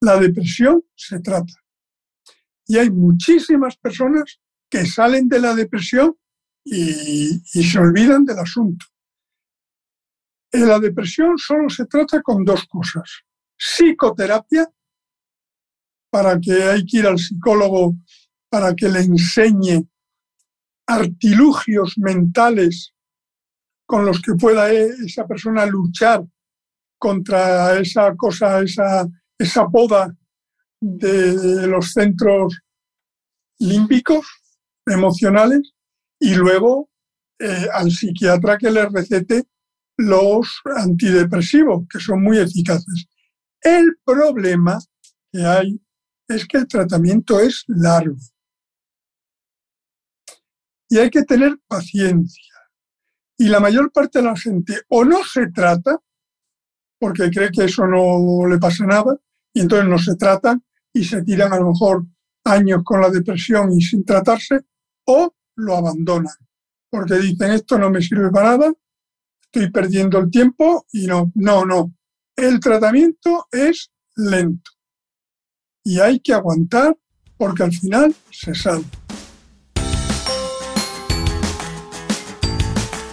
La depresión se trata. Y hay muchísimas personas que salen de la depresión y, se olvidan del asunto. En la depresión solo se trata con dos cosas. Psicoterapia, para que hay que ir al psicólogo para que le enseñe artilugios mentales con los que pueda esa persona luchar contra esa cosa, esa, esa poda de los centros límbicos emocionales y luego eh, al psiquiatra que le recete los antidepresivos, que son muy eficaces. El problema que hay es que el tratamiento es largo y hay que tener paciencia. Y la mayor parte de la gente o no se trata, porque cree que eso no le pasa nada, y entonces no se tratan y se tiran a lo mejor años con la depresión y sin tratarse, o lo abandonan, porque dicen esto no me sirve para nada, estoy perdiendo el tiempo y no, no, no. El tratamiento es lento y hay que aguantar porque al final se sale.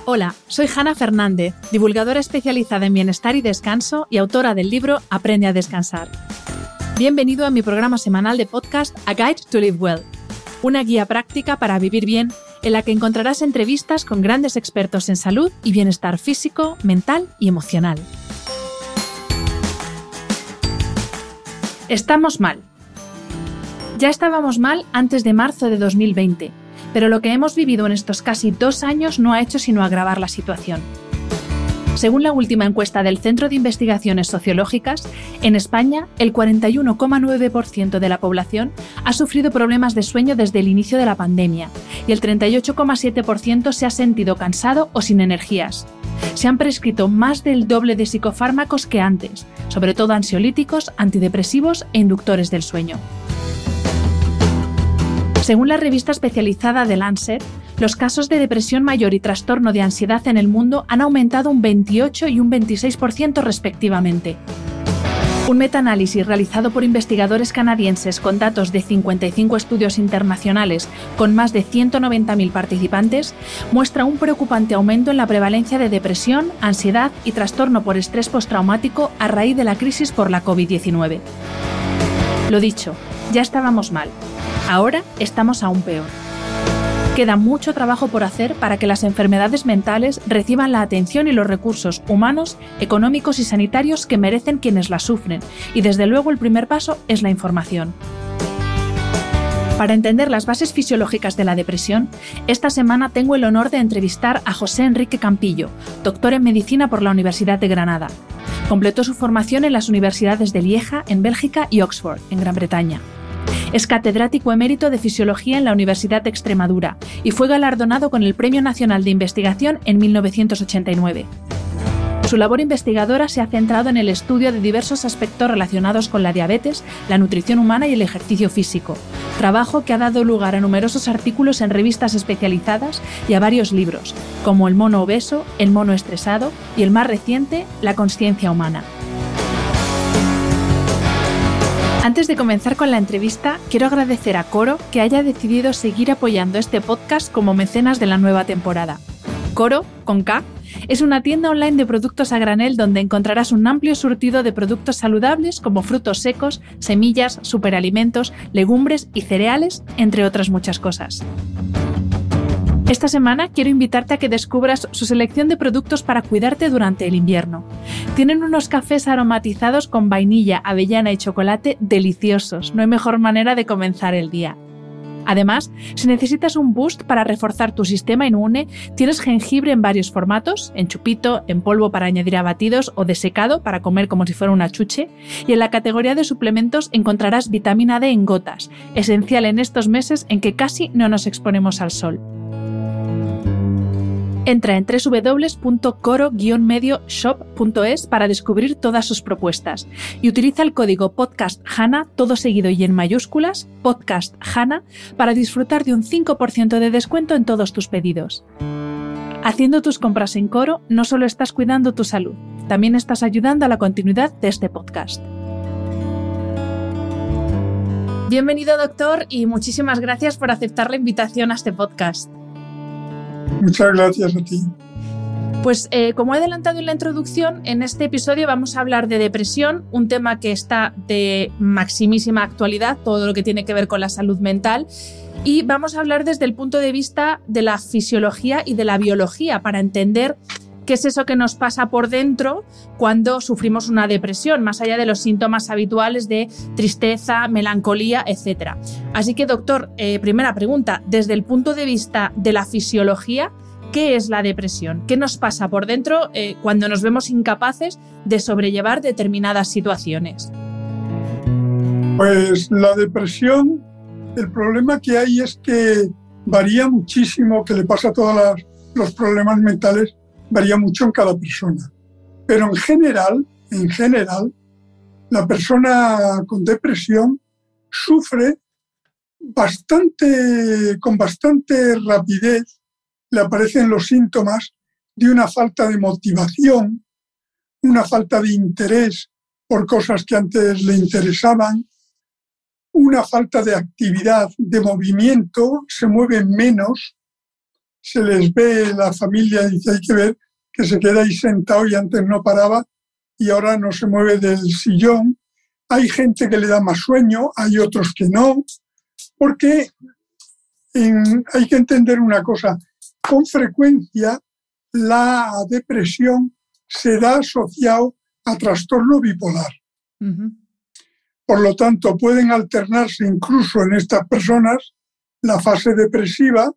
Hola, soy Hanna Fernández, divulgadora especializada en bienestar y descanso y autora del libro Aprende a descansar. Bienvenido a mi programa semanal de podcast A Guide to Live Well, una guía práctica para vivir bien en la que encontrarás entrevistas con grandes expertos en salud y bienestar físico, mental y emocional. Estamos mal. Ya estábamos mal antes de marzo de 2020 pero lo que hemos vivido en estos casi dos años no ha hecho sino agravar la situación. Según la última encuesta del Centro de Investigaciones Sociológicas, en España el 41,9% de la población ha sufrido problemas de sueño desde el inicio de la pandemia y el 38,7% se ha sentido cansado o sin energías. Se han prescrito más del doble de psicofármacos que antes, sobre todo ansiolíticos, antidepresivos e inductores del sueño. Según la revista especializada The Lancet, los casos de depresión mayor y trastorno de ansiedad en el mundo han aumentado un 28 y un 26% respectivamente. Un metaanálisis realizado por investigadores canadienses con datos de 55 estudios internacionales con más de 190.000 participantes muestra un preocupante aumento en la prevalencia de depresión, ansiedad y trastorno por estrés postraumático a raíz de la crisis por la COVID-19. Lo dicho, ya estábamos mal, Ahora estamos aún peor. Queda mucho trabajo por hacer para que las enfermedades mentales reciban la atención y los recursos humanos, económicos y sanitarios que merecen quienes las sufren, y desde luego el primer paso es la información. Para entender las bases fisiológicas de la depresión, esta semana tengo el honor de entrevistar a José Enrique Campillo, doctor en medicina por la Universidad de Granada. Completó su formación en las universidades de Lieja, en Bélgica, y Oxford, en Gran Bretaña. Es catedrático emérito de Fisiología en la Universidad de Extremadura y fue galardonado con el Premio Nacional de Investigación en 1989. Su labor investigadora se ha centrado en el estudio de diversos aspectos relacionados con la diabetes, la nutrición humana y el ejercicio físico, trabajo que ha dado lugar a numerosos artículos en revistas especializadas y a varios libros, como El mono obeso, El mono estresado y el más reciente, La conciencia humana. Antes de comenzar con la entrevista, quiero agradecer a Coro que haya decidido seguir apoyando este podcast como mecenas de la nueva temporada. Coro, con K, es una tienda online de productos a granel donde encontrarás un amplio surtido de productos saludables como frutos secos, semillas, superalimentos, legumbres y cereales, entre otras muchas cosas. Esta semana quiero invitarte a que descubras su selección de productos para cuidarte durante el invierno. Tienen unos cafés aromatizados con vainilla, avellana y chocolate deliciosos. No hay mejor manera de comenzar el día. Además, si necesitas un boost para reforzar tu sistema inmune, tienes jengibre en varios formatos, en chupito, en polvo para añadir a batidos o desecado para comer como si fuera una chuche, y en la categoría de suplementos encontrarás vitamina D en gotas, esencial en estos meses en que casi no nos exponemos al sol. Entra en www.coro-medioshop.es para descubrir todas sus propuestas y utiliza el código PODCASTHANA, todo seguido y en mayúsculas, PODCASTHANA, para disfrutar de un 5% de descuento en todos tus pedidos. Haciendo tus compras en Coro, no solo estás cuidando tu salud, también estás ayudando a la continuidad de este podcast. Bienvenido, doctor, y muchísimas gracias por aceptar la invitación a este podcast. Muchas gracias a ti. Pues eh, como he adelantado en la introducción, en este episodio vamos a hablar de depresión, un tema que está de maximísima actualidad, todo lo que tiene que ver con la salud mental. Y vamos a hablar desde el punto de vista de la fisiología y de la biología para entender qué es eso que nos pasa por dentro cuando sufrimos una depresión, más allá de los síntomas habituales de tristeza, melancolía, etc. Así que, doctor, eh, primera pregunta, desde el punto de vista de la fisiología, ¿qué es la depresión? ¿Qué nos pasa por dentro eh, cuando nos vemos incapaces de sobrellevar determinadas situaciones? Pues la depresión, el problema que hay es que varía muchísimo, que le pasa a todos los problemas mentales, varía mucho en cada persona. Pero en general, en general, la persona con depresión sufre bastante, con bastante rapidez, le aparecen los síntomas de una falta de motivación, una falta de interés por cosas que antes le interesaban, una falta de actividad, de movimiento, se mueven menos, se les ve la familia, dice, hay que ver que se queda ahí sentado y antes no paraba y ahora no se mueve del sillón. Hay gente que le da más sueño, hay otros que no, porque hay que entender una cosa, con frecuencia la depresión se da asociado a trastorno bipolar. Por lo tanto, pueden alternarse incluso en estas personas la fase depresiva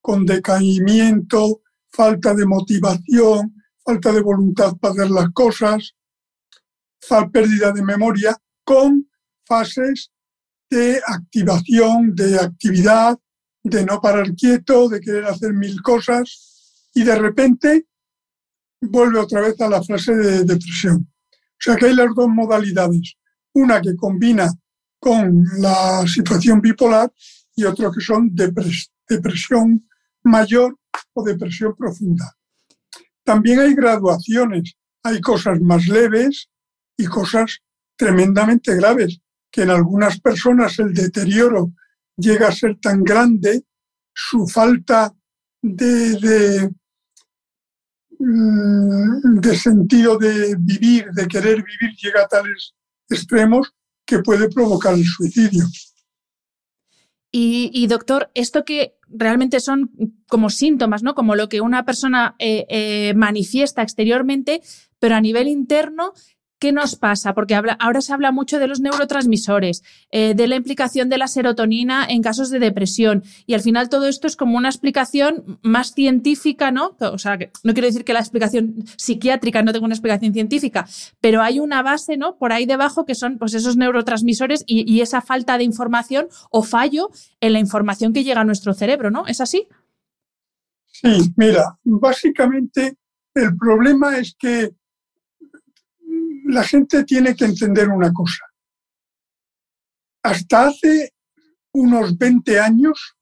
con decaimiento, falta de motivación, falta de voluntad para hacer las cosas, pérdida de memoria, con fases de activación, de actividad, de no parar quieto, de querer hacer mil cosas y de repente vuelve otra vez a la fase de depresión. O sea que hay las dos modalidades, una que combina con la situación bipolar y otra que son depresión mayor o depresión profunda. También hay graduaciones, hay cosas más leves y cosas tremendamente graves, que en algunas personas el deterioro llega a ser tan grande, su falta de, de, mm, sentido de vivir, de querer vivir, llega a tales extremos que puede provocar el suicidio. Y, doctor, esto que realmente son como síntomas, ¿no? Como lo que una persona eh, eh, manifiesta exteriormente, pero a nivel interno ¿Qué nos pasa? Porque ahora se habla mucho de los neurotransmisores, eh, de la implicación de la serotonina en casos de depresión. Y al final todo esto es como una explicación más científica, ¿no? O sea, no quiero decir que la explicación psiquiátrica no tenga una explicación científica, pero hay una base, ¿no? Por ahí debajo que son pues, esos neurotransmisores y esa falta de información o fallo en la información que llega a nuestro cerebro, ¿no? ¿Es así? Sí, mira, básicamente el problema es que la gente tiene que entender una cosa. Hasta hace unos 20 años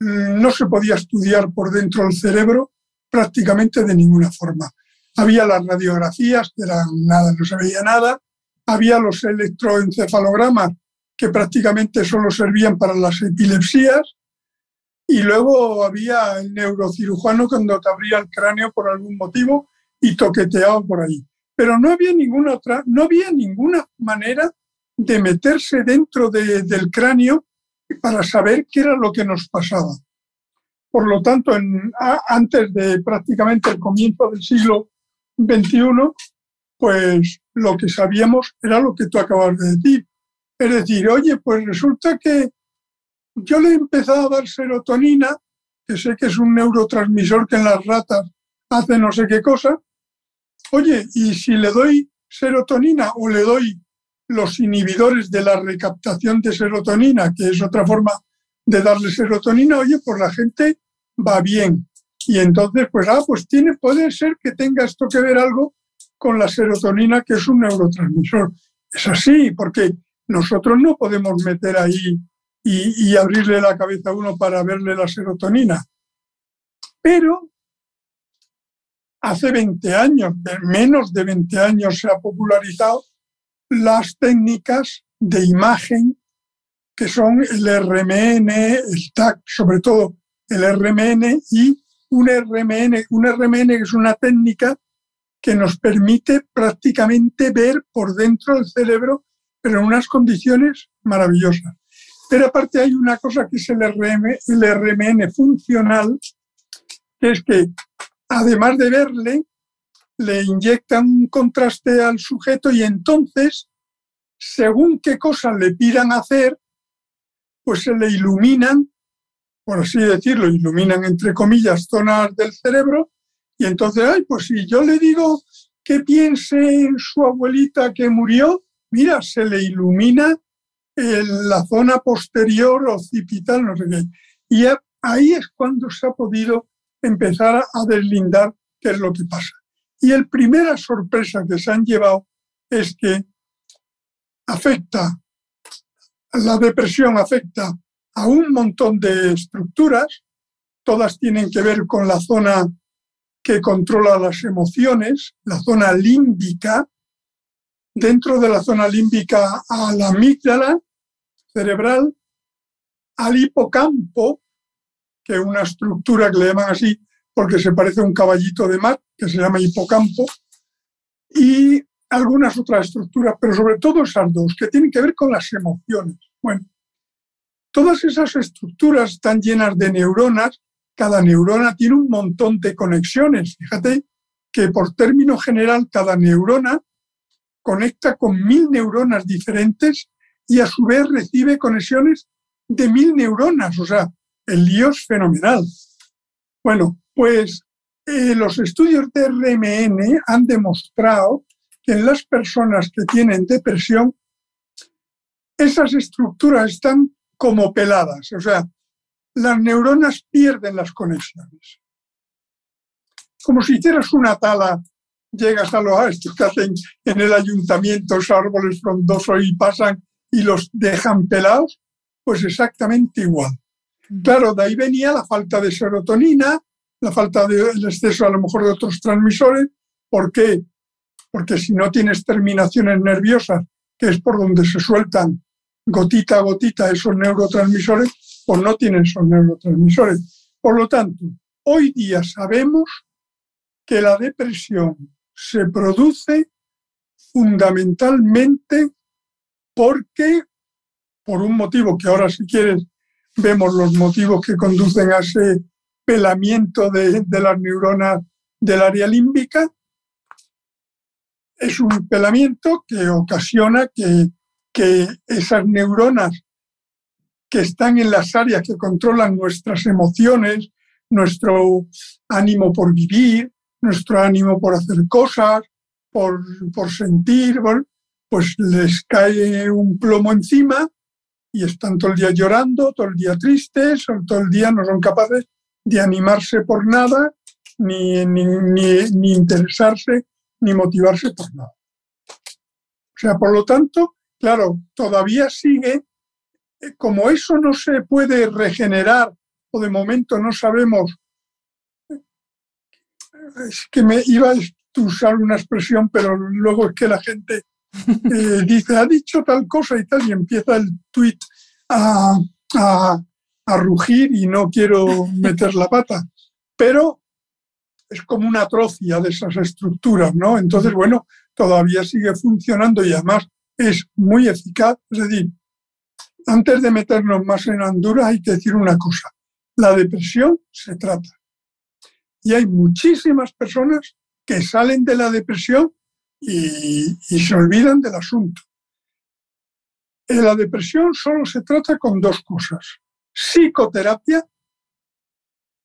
mm, no se podía estudiar por dentro del cerebro prácticamente de ninguna forma. Había las radiografías, que eran nada, no se veía nada. Había los electroencefalogramas, que prácticamente solo servían para las epilepsias. Y luego había el neurocirujano cuando te abría el cráneo por algún motivo y toqueteaba por ahí pero no había ninguna otra, no había ninguna manera de meterse dentro del cráneo para saber qué era lo que nos pasaba. Por lo tanto, antes de prácticamente el comienzo del siglo XXI, pues lo que sabíamos era lo que tú acabas de decir. Es decir, oye, pues resulta que yo le he empezado a dar serotonina, que sé que es un neurotransmisor que en las ratas hace no sé qué cosa. Oye, y si le doy serotonina o le doy los inhibidores de la recaptación de serotonina, que es otra forma de darle serotonina, oye, pues la gente va bien. Y entonces, pues, ah, pues tiene, puede ser que tenga esto que ver algo con la serotonina, que es un neurotransmisor. Es así, porque nosotros no podemos meter ahí y, y abrirle la cabeza a uno para verle la serotonina. Pero hace 20 años, menos de 20 años se ha popularizado las técnicas de imagen que son el RMN, el TAC, sobre todo el RMN y un RMN, un RMN que es una técnica que nos permite prácticamente ver por dentro del cerebro, pero en unas condiciones maravillosas. Pero aparte hay una cosa que es el, el RMN funcional, que es que además de verle, le inyectan un contraste al sujeto y entonces, según qué cosas le pidan hacer, pues se le iluminan, por así decirlo, iluminan entre comillas zonas del cerebro y entonces, ay, pues si yo le digo que piense en su abuelita que murió, mira, se le ilumina en la zona posterior occipital, no sé qué. Y ahí es cuando se ha podido empezar a deslindar qué es lo que pasa. Y el primera sorpresa que se han llevado es que afecta, la depresión afecta a un montón de estructuras, todas tienen que ver con la zona que controla las emociones, la zona límbica, dentro de la zona límbica a la amígdala cerebral, al hipocampo, que es una estructura que le llaman así porque se parece a un caballito de mar, que se llama hipocampo, y algunas otras estructuras, pero sobre todo esas dos, que tienen que ver con las emociones. Bueno, todas esas estructuras están llenas de neuronas, cada neurona tiene un montón de conexiones. Fíjate que por término general cada neurona conecta con mil neuronas diferentes y a su vez recibe conexiones de mil neuronas. O sea, el lío es fenomenal. Bueno, pues eh, los estudios de RMN han demostrado que en las personas que tienen depresión, esas estructuras están como peladas, o sea, las neuronas pierden las conexiones. Como si hicieras una tala, llegas a los estos que hacen en el ayuntamiento, esos árboles frondosos y pasan y los dejan pelados, pues exactamente igual. Claro, de ahí venía la falta de serotonina, la falta del exceso a lo mejor de otros transmisores. ¿Por qué? Porque si no tienes terminaciones nerviosas, que es por donde se sueltan gotita a gotita esos neurotransmisores, pues no tienes esos neurotransmisores. Por lo tanto, hoy día sabemos que la depresión se produce fundamentalmente porque, por un motivo que ahora si quieres vemos los motivos que conducen a ese pelamiento de, las neuronas del área límbica. Es un pelamiento que ocasiona que, que esas neuronas que están en las áreas que controlan nuestras emociones, nuestro ánimo por vivir, nuestro ánimo por hacer cosas, por, por sentir, pues les cae un plomo encima y están todo el día llorando, todo el día tristes, todo el día no son capaces de animarse por nada, ni, ni, interesarse, ni motivarse por nada. O sea, por lo tanto, claro, todavía sigue, eh, como eso no se puede regenerar, o de momento no sabemos, es que me iba a usar una expresión, pero luego es que la gente eh, dice, ha dicho tal cosa y tal, y empieza el tuit a, a rugir y no quiero meter la pata, pero es como una atrofia de esas estructuras, ¿no? Entonces, bueno, todavía sigue funcionando y además es muy eficaz. Es decir, antes de meternos más en Honduras hay que decir una cosa, la depresión se trata. Y hay muchísimas personas que salen de la depresión y, se olvidan del asunto. En la depresión solo se trata con dos cosas psicoterapia,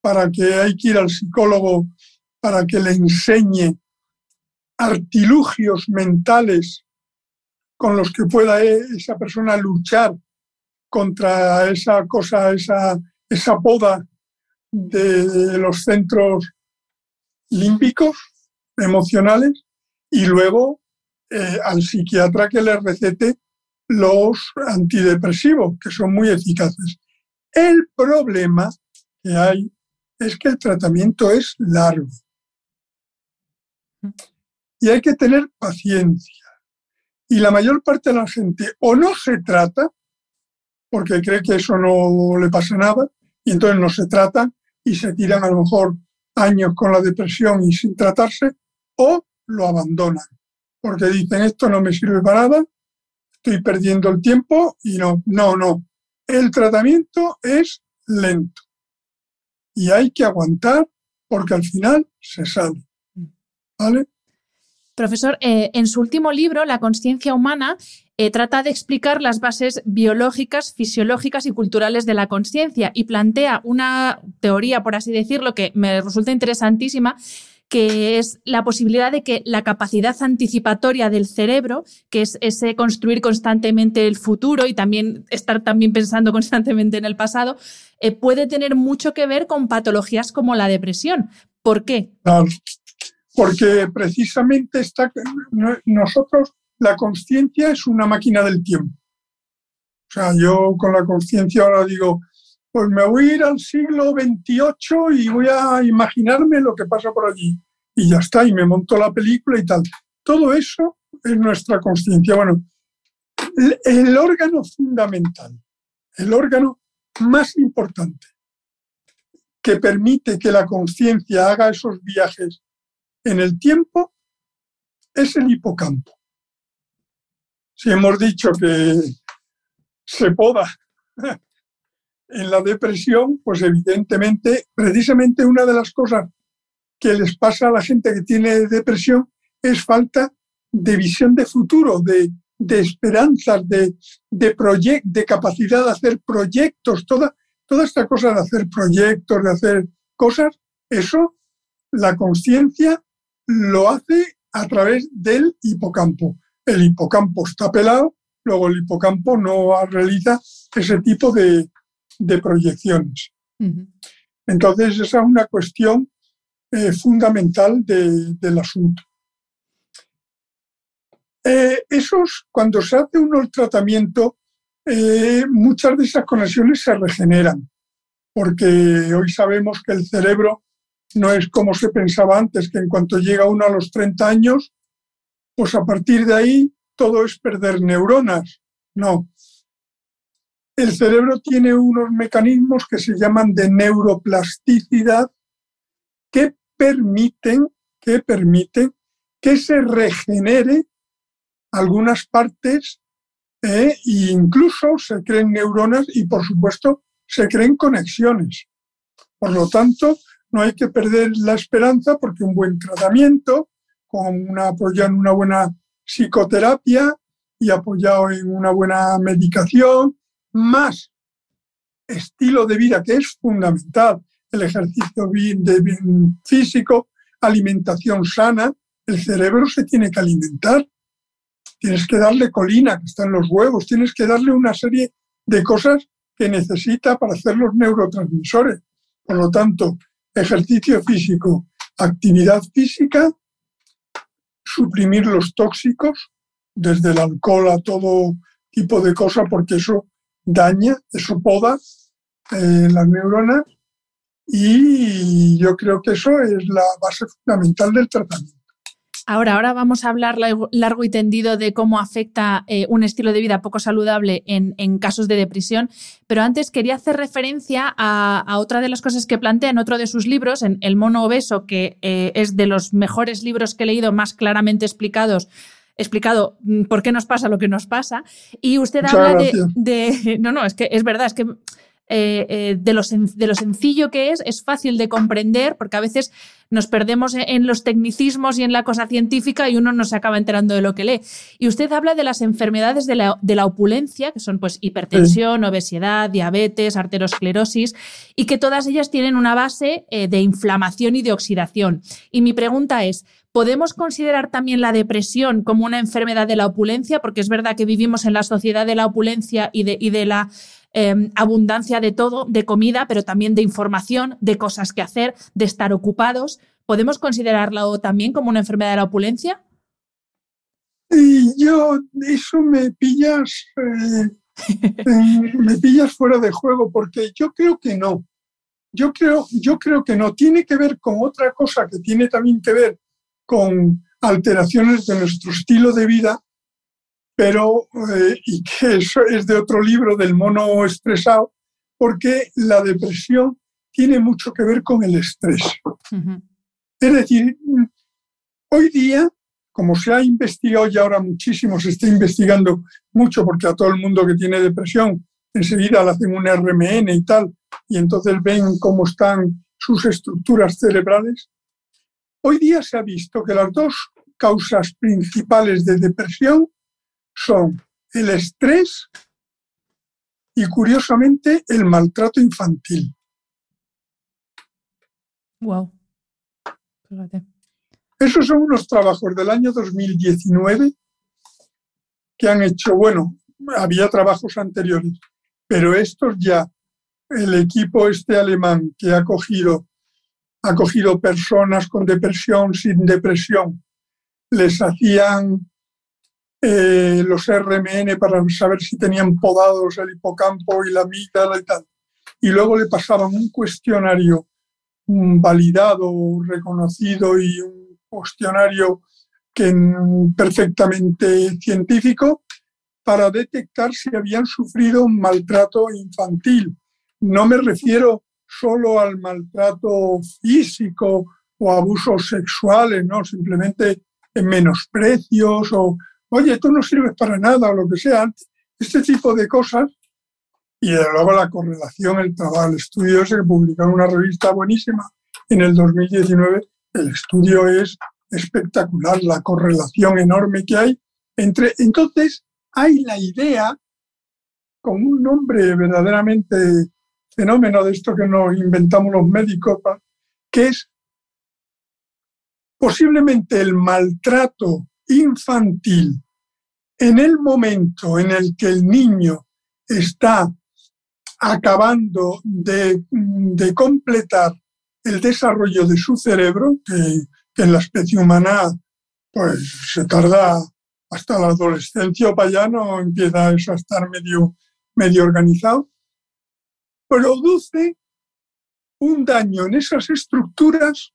para que hay que ir al psicólogo para que le enseñe artilugios mentales con los que pueda e, esa persona luchar contra esa cosa, esa, esa poda de los centros límbicos emocionales y luego eh, al psiquiatra que le recete los antidepresivos, que son muy eficaces. El problema que hay es que el tratamiento es largo. Y hay que tener paciencia. Y la mayor parte de la gente o no se trata, porque cree que eso no le pasa nada, y entonces no se tratan y se tiran a lo mejor años con la depresión y sin tratarse, o lo abandonan, porque dicen esto no me sirve para nada, estoy perdiendo el tiempo y no, no, no. El tratamiento es lento y hay que aguantar porque al final se sale. ¿Vale? Profesor, eh, en su último libro, La conciencia humana, eh, trata de explicar las bases biológicas, fisiológicas y culturales de la conciencia y plantea una teoría, por así decirlo, que me resulta interesantísima, que es la posibilidad de que la capacidad anticipatoria del cerebro, que es ese construir constantemente el futuro y también estar también pensando constantemente en el pasado, eh, puede tener mucho que ver con patologías como la depresión. ¿Por qué? porque precisamente está, nosotros, la conciencia es una máquina del tiempo. O sea, yo con la conciencia ahora digo, pues me voy a ir al siglo XXVIII y voy a imaginarme lo que pasa por allí. Y ya está, y me monto la película y tal. Todo eso es nuestra conciencia. Bueno, el órgano fundamental, el órgano más importante que permite que la conciencia haga esos viajes en el tiempo es el hipocampo. Si hemos dicho que se poda en la depresión, pues evidentemente, precisamente una de las cosas que les pasa a la gente que tiene depresión es falta de visión de futuro, de, esperanzas, de, de, de capacidad de hacer proyectos, toda, toda esta cosa de hacer proyectos, de hacer cosas, eso la conciencia lo hace a través del hipocampo. El hipocampo está pelado, luego el hipocampo no realiza ese tipo de, de proyecciones. Entonces, esa es una cuestión eh, fundamental del asunto. Eh, esos, cuando se hace uno el tratamiento, eh, muchas de esas conexiones se regeneran, porque hoy sabemos que el cerebro no es como se pensaba antes, que en cuanto llega uno a los 30 años, pues a partir de ahí todo es perder neuronas. No, el cerebro tiene unos mecanismos que se llaman de neuroplasticidad que permiten, que permiten que se regenere algunas partes e incluso se creen neuronas y por supuesto se creen conexiones. Por lo tanto, no hay que perder la esperanza porque un buen tratamiento, con una, apoyado en una buena psicoterapia y apoyado en una buena medicación, más estilo de vida que es fundamental, el ejercicio físico, alimentación sana, el cerebro se tiene que alimentar. Tienes que darle colina, que está en los huevos, tienes que darle una serie de cosas que necesita para hacer los neurotransmisores. Por lo tanto, ejercicio físico, actividad física, suprimir los tóxicos, desde el alcohol a todo tipo de cosas, porque eso daña, eso poda eh, las neuronas y yo creo que eso es la base fundamental del tratamiento. Ahora, ahora vamos a hablar largo y tendido de cómo afecta eh, un estilo de vida poco saludable en, casos de depresión, pero antes quería hacer referencia a, otra de las cosas que plantea en otro de sus libros, en El mono obeso, que eh, es de los mejores libros que he leído más claramente explicados explicado mm, por qué nos pasa lo que nos pasa. Y usted habla de, No, no, es que es verdad, es que eh, de, lo de, lo sencillo que es, es fácil de comprender, porque a veces nos perdemos en los tecnicismos y en la cosa científica y uno no se acaba enterando de lo que lee. Y usted habla de las enfermedades de la, opulencia, que son pues hipertensión, obesidad, diabetes, arteriosclerosis, y que todas ellas tienen una base eh, de inflamación y de oxidación. Y mi pregunta es, ¿Podemos considerar también la depresión como una enfermedad de la opulencia? Porque es verdad que vivimos en la sociedad de la opulencia y de, y de la Em, abundancia de todo, de comida, pero también de información, de cosas que hacer, de estar ocupados. ¿Podemos considerarlo también como una enfermedad de la opulencia? Y yo, eso me pillas, eh, me pillas fuera de juego, porque yo creo que no. Yo creo, yo creo que no. Tiene que ver con otra cosa que tiene también que ver con alteraciones de nuestro estilo de vida pero eh, y que eso es de otro libro del mono estresado, porque la depresión tiene mucho que ver con el estrés. Es decir, hoy día, como se ha investigado y ahora muchísimo, se está investigando mucho porque a todo el mundo que tiene depresión enseguida le hacen un RMN y tal, y entonces ven cómo están sus estructuras cerebrales. Hoy día se ha visto que las dos causas principales de depresión son el estrés y, curiosamente, el maltrato infantil. Wow. Esos son unos trabajos del año 2019 que han hecho, bueno, había trabajos anteriores, pero estos ya, el equipo este alemán que ha cogido, ha cogido personas con depresión, sin depresión, les hacían eh, los RMN para saber si tenían podados el hipocampo y la amígdala y tal. Y luego le pasaban un cuestionario validado, reconocido y un cuestionario que, perfectamente científico para detectar si habían sufrido un maltrato infantil. No me refiero solo al maltrato físico o abusos sexuales, no, simplemente en menosprecios o oye, tú no sirves para nada o lo que sea, este tipo de cosas. Y luego la correlación, el trabajo, el estudio se publicó en una revista buenísima en el 2019. El estudio es espectacular, la correlación enorme que hay entre. Entonces, hay la idea, con un nombre verdaderamente fenómeno de esto que nos inventamos los médicos, que es posiblemente el maltrato infantil, en el momento en el que el niño está acabando de, completar el desarrollo de su cerebro, que, en la especie humana pues se tarda hasta la adolescencia o para allá no empieza eso a estar medio, medio organizado, produce un daño en esas estructuras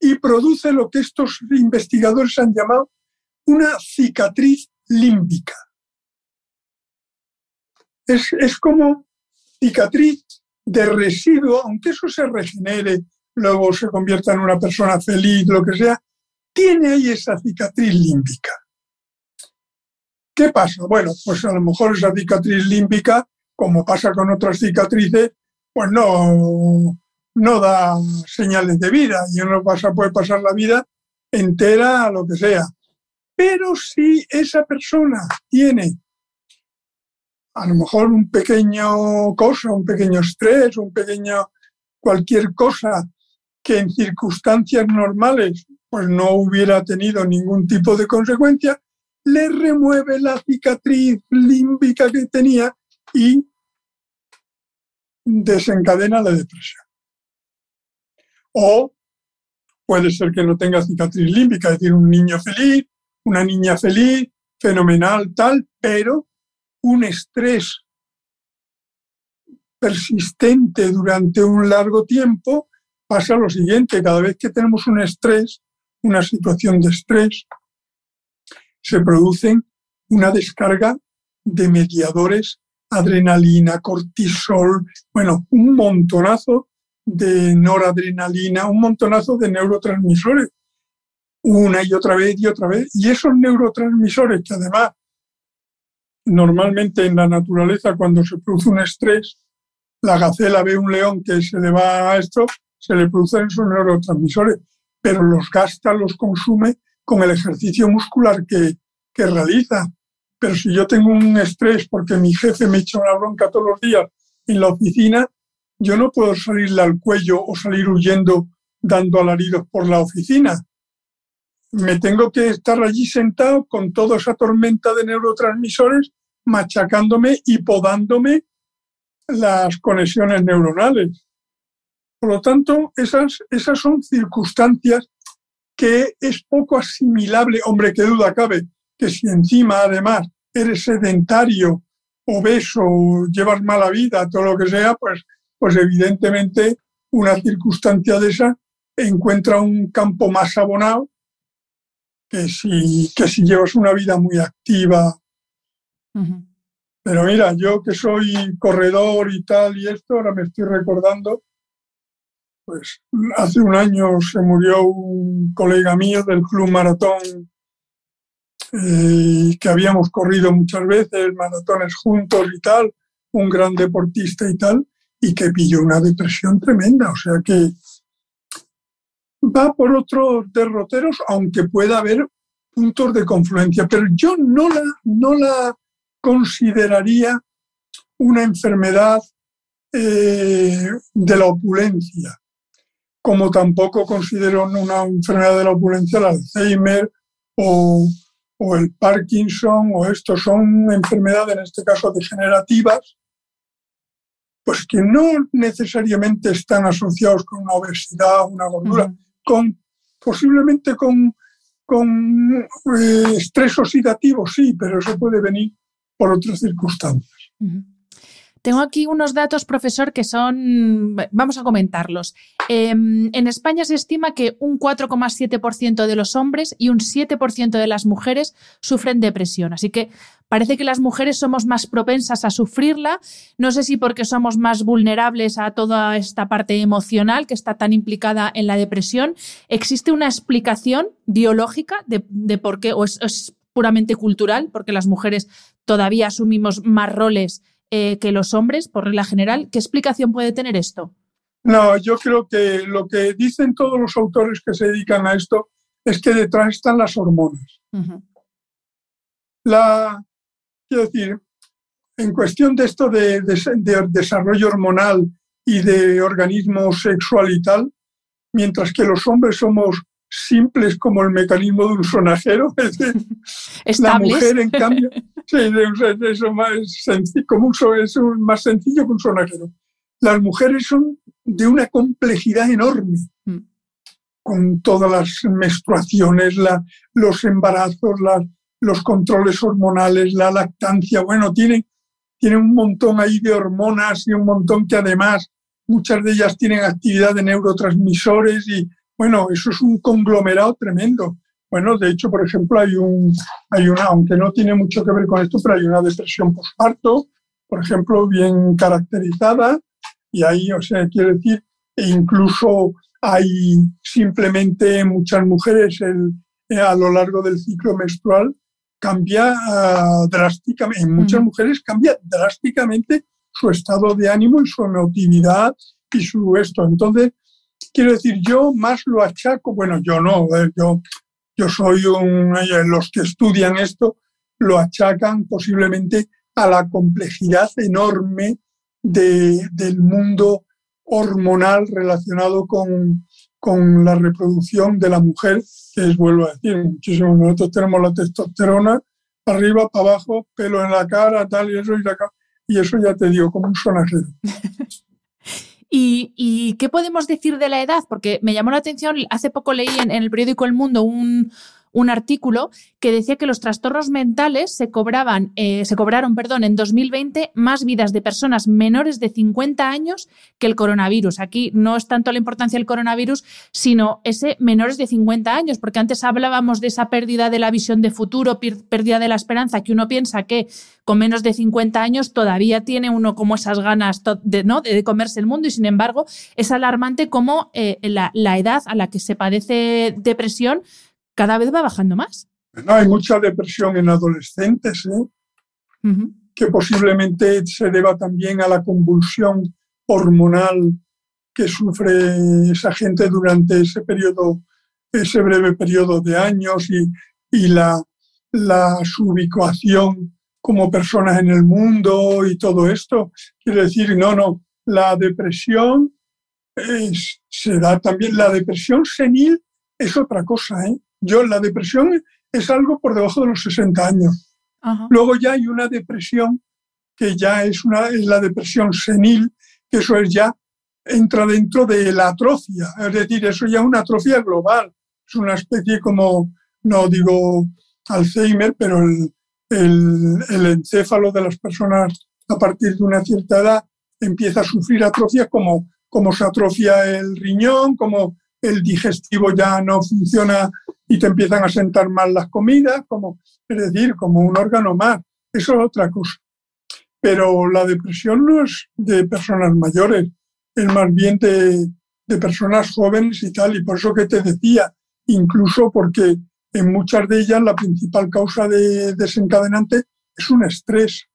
y produce lo que estos investigadores han llamado una cicatriz límbica. Es, como cicatriz de residuo, aunque eso se regenere, luego se convierta en una persona feliz, lo que sea, tiene ahí esa cicatriz límbica. ¿Qué pasa? Bueno, pues a lo mejor esa cicatriz límbica, como pasa con otras cicatrices, pues no, no da señales de vida y uno pasa, puede pasar la vida entera a lo que sea. Pero si esa persona tiene a lo mejor un pequeño cosa, un pequeño estrés, un pequeño cualquier cosa que en circunstancias normales pues no hubiera tenido ningún tipo de consecuencia, le remueve la cicatriz límbica que tenía y desencadena la depresión. O puede ser que no tenga cicatriz límbica, es decir, un niño feliz una niña feliz, fenomenal, tal, pero un estrés persistente durante un largo tiempo pasa lo siguiente, cada vez que tenemos un estrés, una situación de estrés, se producen una descarga de mediadores, adrenalina, cortisol, bueno, un montonazo de noradrenalina, un montonazo de neurotransmisores una y otra vez y otra vez. Y esos neurotransmisores que además normalmente en la naturaleza cuando se produce un estrés, la gacela ve un león que se le va a esto, se le producen esos neurotransmisores. pero los gasta, los consume con el ejercicio muscular que, que realiza. Pero si yo tengo un estrés porque mi jefe me echa una bronca todos los días en la oficina, yo no puedo salirle al cuello o salir huyendo dando alaridos por la oficina. Me tengo que estar allí sentado con toda esa tormenta de neurotransmisores machacándome y podándome las conexiones neuronales. Por lo tanto, esas, esas son circunstancias que es poco asimilable, hombre, qué duda cabe, que si encima además eres sedentario, obeso, llevas mala vida, todo lo que sea, pues, pues evidentemente una circunstancia de esa encuentra un campo más abonado que si, que si llevas una vida muy activa. Pero mira, yo que soy corredor y tal y esto, ahora me estoy recordando, pues hace un año se murió un colega mío del Club Maratón que habíamos corrido muchas veces, maratones juntos y tal, un gran deportista y tal, y que pilló una depresión tremenda. O sea que va por otros derroteros, aunque pueda haber puntos de confluencia, pero yo no la, no la consideraría una enfermedad eh, de la opulencia, como tampoco considero una enfermedad de la opulencia el Alzheimer o, o el Parkinson, o estos son enfermedades, en este caso degenerativas, pues que no necesariamente están asociados con una obesidad, una gordura, con posiblemente con, con eh, estrés oxidativo, sí, pero eso puede venir por otras circunstancias. Tengo aquí unos datos, profesor, que son, vamos a comentarlos. Em, en España se estima que un 4,7% de los hombres y un 7% de las mujeres sufren depresión. Así que parece que las mujeres somos más propensas a sufrirla. No sé si porque somos más vulnerables a toda esta parte emocional que está tan implicada en la depresión. ¿Existe una explicación biológica de, por qué o es, es puramente cultural? Porque las mujeres todavía asumimos más roles eh, que los hombres, por regla general. ¿Qué explicación puede tener esto? No, yo creo que lo que dicen todos los autores que se dedican a esto es que detrás están las hormonas. La, quiero decir, en cuestión de esto de, desarrollo hormonal y de organismo sexual y tal, mientras que los hombres somos simples como el mecanismo de un sonajero. la mujer, en cambio, sí, es, más sencillo, como un, es más sencillo que un sonajero. Las mujeres son de una complejidad enorme, mm. con todas las menstruaciones, la, los embarazos, los controles hormonales, la lactancia. Bueno, tienen, tienen un montón ahí de hormonas y un montón que además muchas de ellas tienen actividad de neurotransmisores y bueno, eso es un conglomerado tremendo. Bueno, de hecho, por ejemplo, hay, un, hay una, aunque no tiene mucho que ver con esto, pero hay una depresión postparto, por ejemplo, bien caracterizada, y ahí, o sea, quiere decir, e incluso hay simplemente muchas mujeres el, eh, a lo largo del ciclo menstrual cambia uh, drásticamente, en muchas mujeres cambia drásticamente su estado de ánimo y su emotividad y su esto. Entonces, Quiero decir, yo más lo achaco, bueno, yo no, yo, yo soy un, eh, los que estudian esto lo achacan posiblemente a la complejidad enorme de, del mundo hormonal relacionado con, con, la reproducción de la mujer, que es, vuelvo a decir, muchísimo. Nosotros tenemos la testosterona arriba, para abajo, pelo en la cara, tal, y eso, y, la, y eso ya te digo, como un sonajero. ¿Y, qué podemos decir de la edad? Porque me llamó la atención, hace poco leí en, el periódico El Mundo un, un artículo que decía que los trastornos mentales se cobraban, eh, se cobraron, perdón, en 2020 más vidas de personas menores de 50 años que el coronavirus. Aquí no es tanto la importancia del coronavirus, sino ese menores de 50 años, porque antes hablábamos de esa pérdida de la visión de futuro, pérdida de la esperanza, que uno piensa que con menos de 50 años todavía tiene uno como esas ganas de, ¿no? de comerse el mundo y sin embargo es alarmante como eh, la edad a la que se padece depresión cada vez va bajando más. No, hay mucha depresión en adolescentes, ¿eh? que posiblemente se deba también a la convulsión hormonal que sufre esa gente durante ese periodo ese breve periodo de años y, y la, la, su ubicación como personas en el mundo y todo esto. Quiere decir, no, no, la depresión se da también, la depresión senil es otra cosa. ¿eh? Yo, la depresión es algo por debajo de los 60 años. Luego ya hay una depresión que ya es, una, es la depresión senil, que eso es ya entra dentro de la atrofia, es decir, eso ya es una atrofia global, es una especie como, no digo Alzheimer, pero el, el, encéfalo de las personas a partir de una cierta edad empieza a sufrir atrofia como, como se atrofia el riñón, como el digestivo ya no funciona y te empiezan a sentar mal las comidas, como, es decir, como un órgano más. Eso es otra cosa. Pero la depresión no es de personas mayores, es más bien de, personas jóvenes y tal. Y por eso que te decía, incluso porque en muchas de ellas la principal causa de desencadenante es un estrés.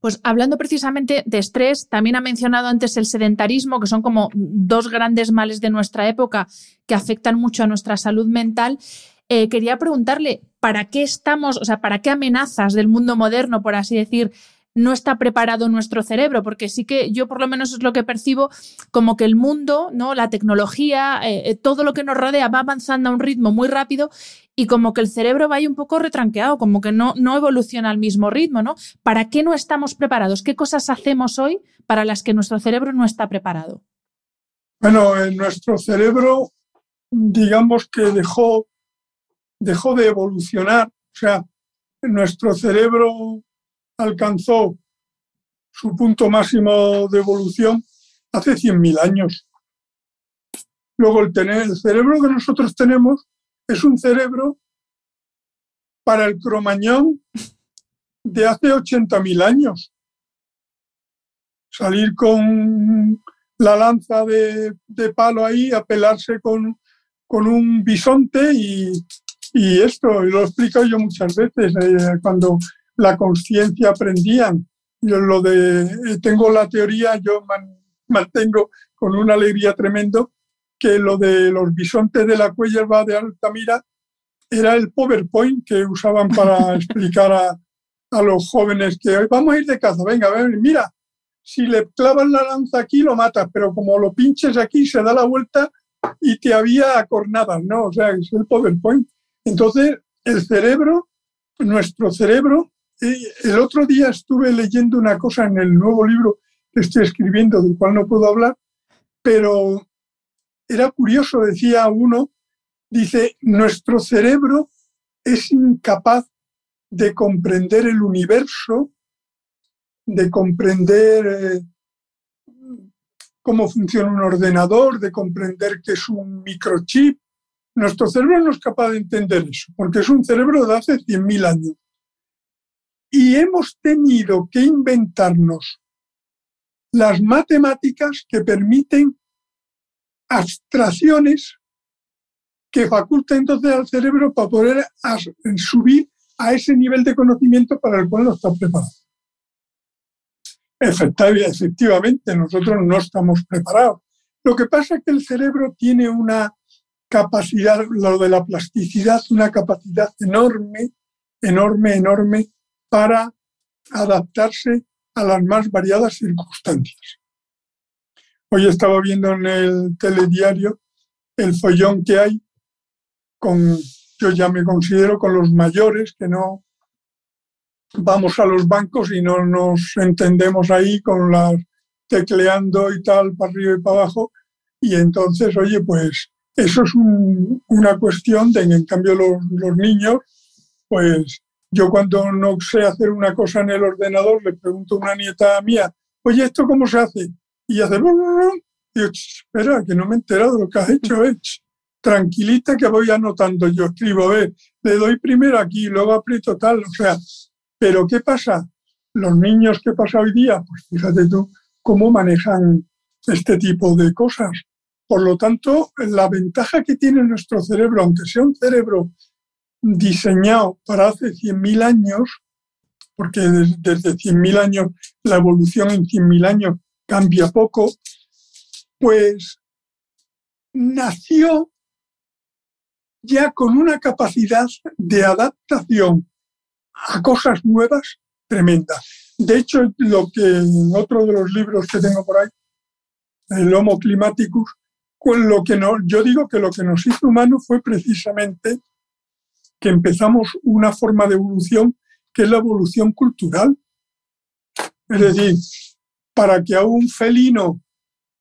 Pues hablando precisamente de estrés, también ha mencionado antes el sedentarismo, que son como dos grandes males de nuestra época que afectan mucho a nuestra salud mental. Eh, quería preguntarle, ¿para qué estamos, o sea, para qué amenazas del mundo moderno, por así decir, no está preparado nuestro cerebro, porque sí que yo por lo menos es lo que percibo como que el mundo, ¿no? la tecnología, eh, eh, todo lo que nos rodea va avanzando a un ritmo muy rápido y como que el cerebro vaya un poco retranqueado, como que no, no evoluciona al mismo ritmo, ¿no? ¿Para qué no estamos preparados? ¿Qué cosas hacemos hoy para las que nuestro cerebro no está preparado? Bueno, en nuestro cerebro, digamos que dejó, dejó de evolucionar, o sea, nuestro cerebro alcanzó su punto máximo de evolución hace 100.000 años. Luego el, tener, el cerebro que nosotros tenemos es un cerebro para el cromañón de hace 80.000 años. Salir con la lanza de, palo ahí a pelarse con, con un bisonte y, esto, y lo he explicado yo muchas veces, eh, cuando la conciencia aprendían. Yo lo de, eh, tengo la teoría, yo mantengo con una alegría tremendo que lo de los bisontes de la Cuellarba de Altamira era el PowerPoint que usaban para explicar a, a los jóvenes que hoy vamos a ir de caza, venga, ven, mira, si le clavas la lanza aquí lo matas, pero como lo pinches aquí se da la vuelta y te había acornadas, ¿no? O sea, es el PowerPoint. Entonces, el cerebro, nuestro cerebro, el otro día estuve leyendo una cosa en el nuevo libro que estoy escribiendo, del cual no puedo hablar, pero era curioso, decía uno, dice, nuestro cerebro es incapaz de comprender el universo, de comprender eh, cómo funciona un ordenador, de comprender que es un microchip. Nuestro cerebro no es capaz de entender eso, porque es un cerebro de hace 100.000 años. Y hemos tenido que inventarnos las matemáticas que permiten abstracciones que facultan entonces al cerebro para poder subir a ese nivel de conocimiento para el cual no está preparado. Efectivamente, nosotros no estamos preparados. Lo que pasa es que el cerebro tiene una capacidad, lo de la plasticidad, una capacidad enorme, enorme, enorme para adaptarse a las más variadas circunstancias. Hoy estaba viendo en el telediario el follón que hay con, yo ya me considero con los mayores, que no vamos a los bancos y no nos entendemos ahí con las tecleando y tal, para arriba y para abajo. Y entonces, oye, pues eso es una cuestión de, en cambio, los, los niños, pues yo cuando no sé hacer una cosa en el ordenador, le pregunto a una nieta mía, oye, ¿esto cómo se hace? Y hace, y yo, espera, que no me he enterado de lo que has hecho, eh. tranquilita que voy anotando, yo escribo, ver, le doy primero aquí, luego aprieto tal, o sea, pero ¿qué pasa? Los niños que pasa hoy día, pues fíjate tú cómo manejan este tipo de cosas. Por lo tanto, la ventaja que tiene nuestro cerebro, aunque sea un cerebro diseñado para hace 100.000 años, porque desde, 100.000 años la evolución en 100.000 años cambia poco, pues nació ya con una capacidad de adaptación a cosas nuevas tremenda. De hecho, lo que en otro de los libros que tengo por ahí, el Homo Climaticus, con lo que no, yo digo que lo que nos hizo humanos fue precisamente que empezamos una forma de evolución que es la evolución cultural. Es decir, para que a un felino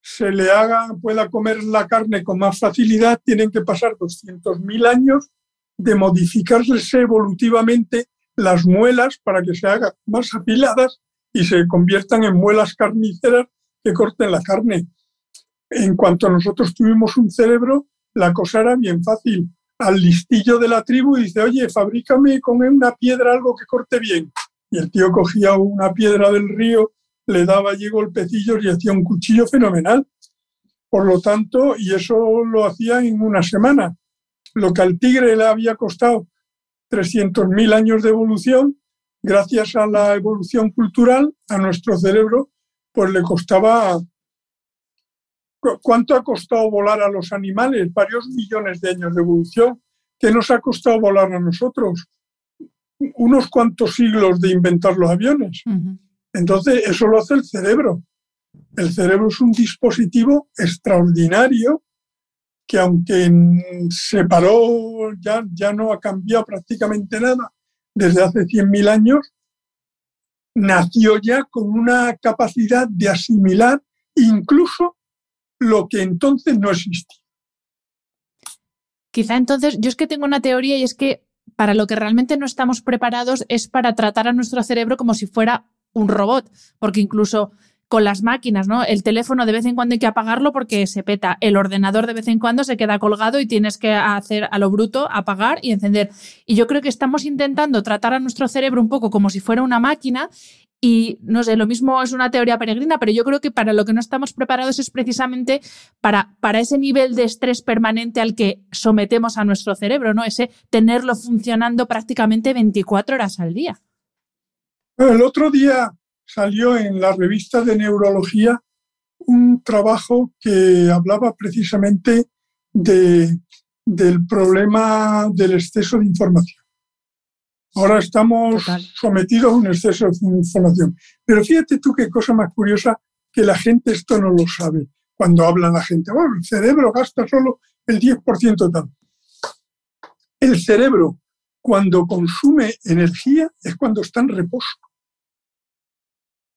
se le haga, pueda comer la carne con más facilidad, tienen que pasar 200.000 años de modificarse evolutivamente las muelas para que se hagan más afiladas y se conviertan en muelas carníceras que corten la carne. En cuanto nosotros tuvimos un cerebro, la cosa era bien fácil. Al listillo de la tribu dice, oye, fabrícame con una piedra algo que corte bien. Y el tío cogía una piedra del río, le daba allí golpecillos y hacía un cuchillo fenomenal. Por lo tanto, y eso lo hacía en una semana. Lo que al tigre le había costado 300.000 años de evolución, gracias a la evolución cultural, a nuestro cerebro, pues le costaba... ¿Cuánto ha costado volar a los animales? Varios millones de años de evolución. ¿Qué nos ha costado volar a nosotros? Unos cuantos siglos de inventar los aviones. Entonces, eso lo hace el cerebro. El cerebro es un dispositivo extraordinario que aunque se paró, ya, ya no ha cambiado prácticamente nada desde hace 100.000 años, nació ya con una capacidad de asimilar incluso lo que entonces no existía. Quizá entonces, yo es que tengo una teoría y es que para lo que realmente no estamos preparados es para tratar a nuestro cerebro como si fuera un robot, porque incluso con las máquinas, ¿no? El teléfono de vez en cuando hay que apagarlo porque se peta. El ordenador de vez en cuando se queda colgado y tienes que hacer a lo bruto, apagar y encender. Y yo creo que estamos intentando tratar a nuestro cerebro un poco como si fuera una máquina y no sé, lo mismo es una teoría peregrina, pero yo creo que para lo que no estamos preparados es precisamente para, para ese nivel de estrés permanente al que sometemos a nuestro cerebro, ¿no? Ese tenerlo funcionando prácticamente 24 horas al día. El otro día salió en la revista de neurología un trabajo que hablaba precisamente de, del problema del exceso de información. Ahora estamos sometidos a un exceso de información. Pero fíjate tú qué cosa más curiosa que la gente esto no lo sabe. Cuando habla la gente, bueno, el cerebro gasta solo el 10% tal. El cerebro, cuando consume energía, es cuando está en reposo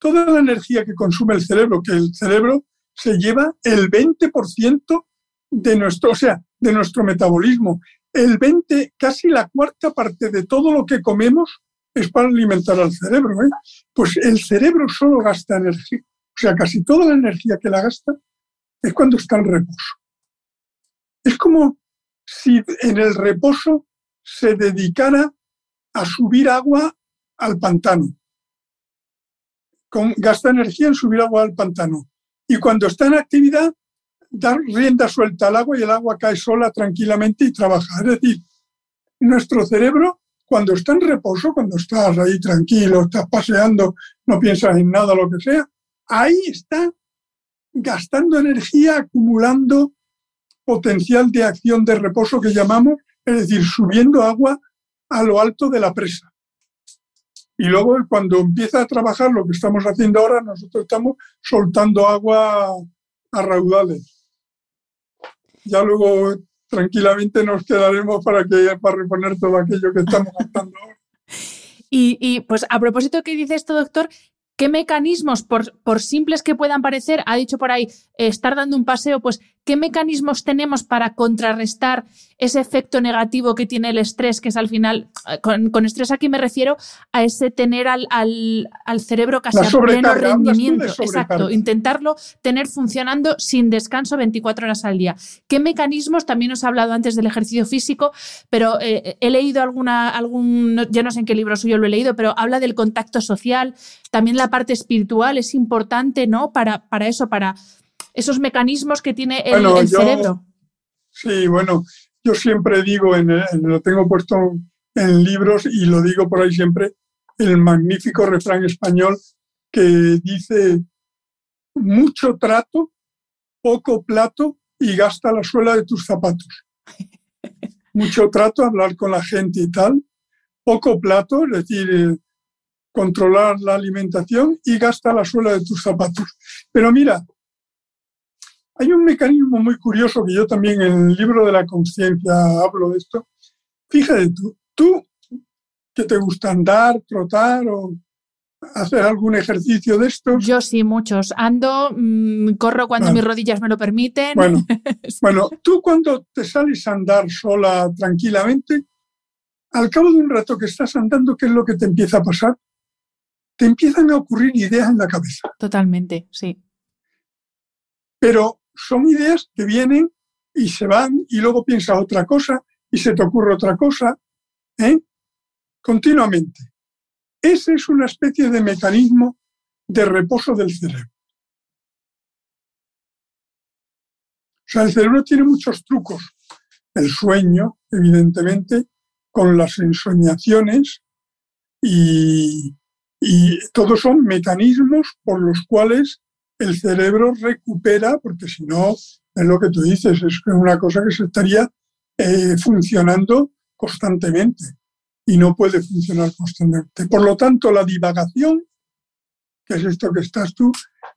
toda la energía que consume el cerebro, que el cerebro se lleva el 20% de nuestro, o sea, de nuestro metabolismo. El 20, casi la cuarta parte de todo lo que comemos es para alimentar al cerebro. ¿eh? Pues el cerebro solo gasta energía. O sea, casi toda la energía que la gasta es cuando está en reposo. Es como si en el reposo se dedicara a subir agua al pantano gasta energía en subir agua al pantano. Y cuando está en actividad, da rienda suelta al agua y el agua cae sola tranquilamente y trabaja. Es decir, nuestro cerebro, cuando está en reposo, cuando estás ahí tranquilo, estás paseando, no piensas en nada, lo que sea, ahí está gastando energía, acumulando potencial de acción de reposo que llamamos, es decir, subiendo agua a lo alto de la presa. Y luego cuando empieza a trabajar lo que estamos haciendo ahora, nosotros estamos soltando agua a raudales. Ya luego tranquilamente nos quedaremos para, que, para reponer todo aquello que estamos gastando ahora. Y, y, pues a propósito que dice esto, doctor, ¿Qué mecanismos, por, por, simples que puedan parecer, ha dicho por ahí, eh, estar dando un paseo, pues, ¿qué mecanismos tenemos para contrarrestar ese efecto negativo que tiene el estrés, que es al final, eh, con, estrés aquí me refiero a ese tener al, al, al cerebro casi a pleno rendimiento? Exacto, intentarlo tener funcionando sin descanso 24 horas al día. ¿Qué mecanismos? También os he hablado antes del ejercicio físico, pero eh, he leído alguna, algún, ya no sé en qué libro suyo lo he leído, pero habla del contacto social, también la parte espiritual es importante, ¿no? Para, para eso, para esos mecanismos que tiene el, cerebro. Sí, bueno, yo siempre digo, en, lo tengo puesto en libros y lo digo por ahí siempre, el magnífico refrán español que dice mucho trato, poco plato y gasta la suela de tus zapatos. Mucho trato, hablar con la gente y tal. Poco plato, es decir, eh, controlar la alimentación y gasta la suela de tus zapatos. Pero mira, hay un mecanismo muy curioso que yo también en el libro de la conciencia hablo de esto. Fíjate tú, tú que te gusta andar, trotar o hacer algún ejercicio de estos. Yo sí, muchos. Ando, mm, corro cuando mis rodillas me lo permiten. Bueno, bueno, tú cuando te sales a andar sola tranquilamente, al cabo de un rato que estás andando, ¿qué es lo que te empieza a pasar? Te empiezan a ocurrir ideas en la cabeza. Totalmente, sí. Pero son ideas que vienen y se van y luego piensas otra cosa y se te ocurre otra cosa, ¿eh? continuamente. Ese es una especie de mecanismo de reposo del cerebro. O sea, el cerebro tiene muchos trucos. El sueño, evidentemente, con las ensoñaciones y, y todos son mecanismos por los cuales el cerebro recupera, porque si no, es lo que tú dices, es una cosa que se estaría eh, funcionando constantemente y no puede funcionar constantemente. Por lo tanto, la divagación, que es esto que estás tú,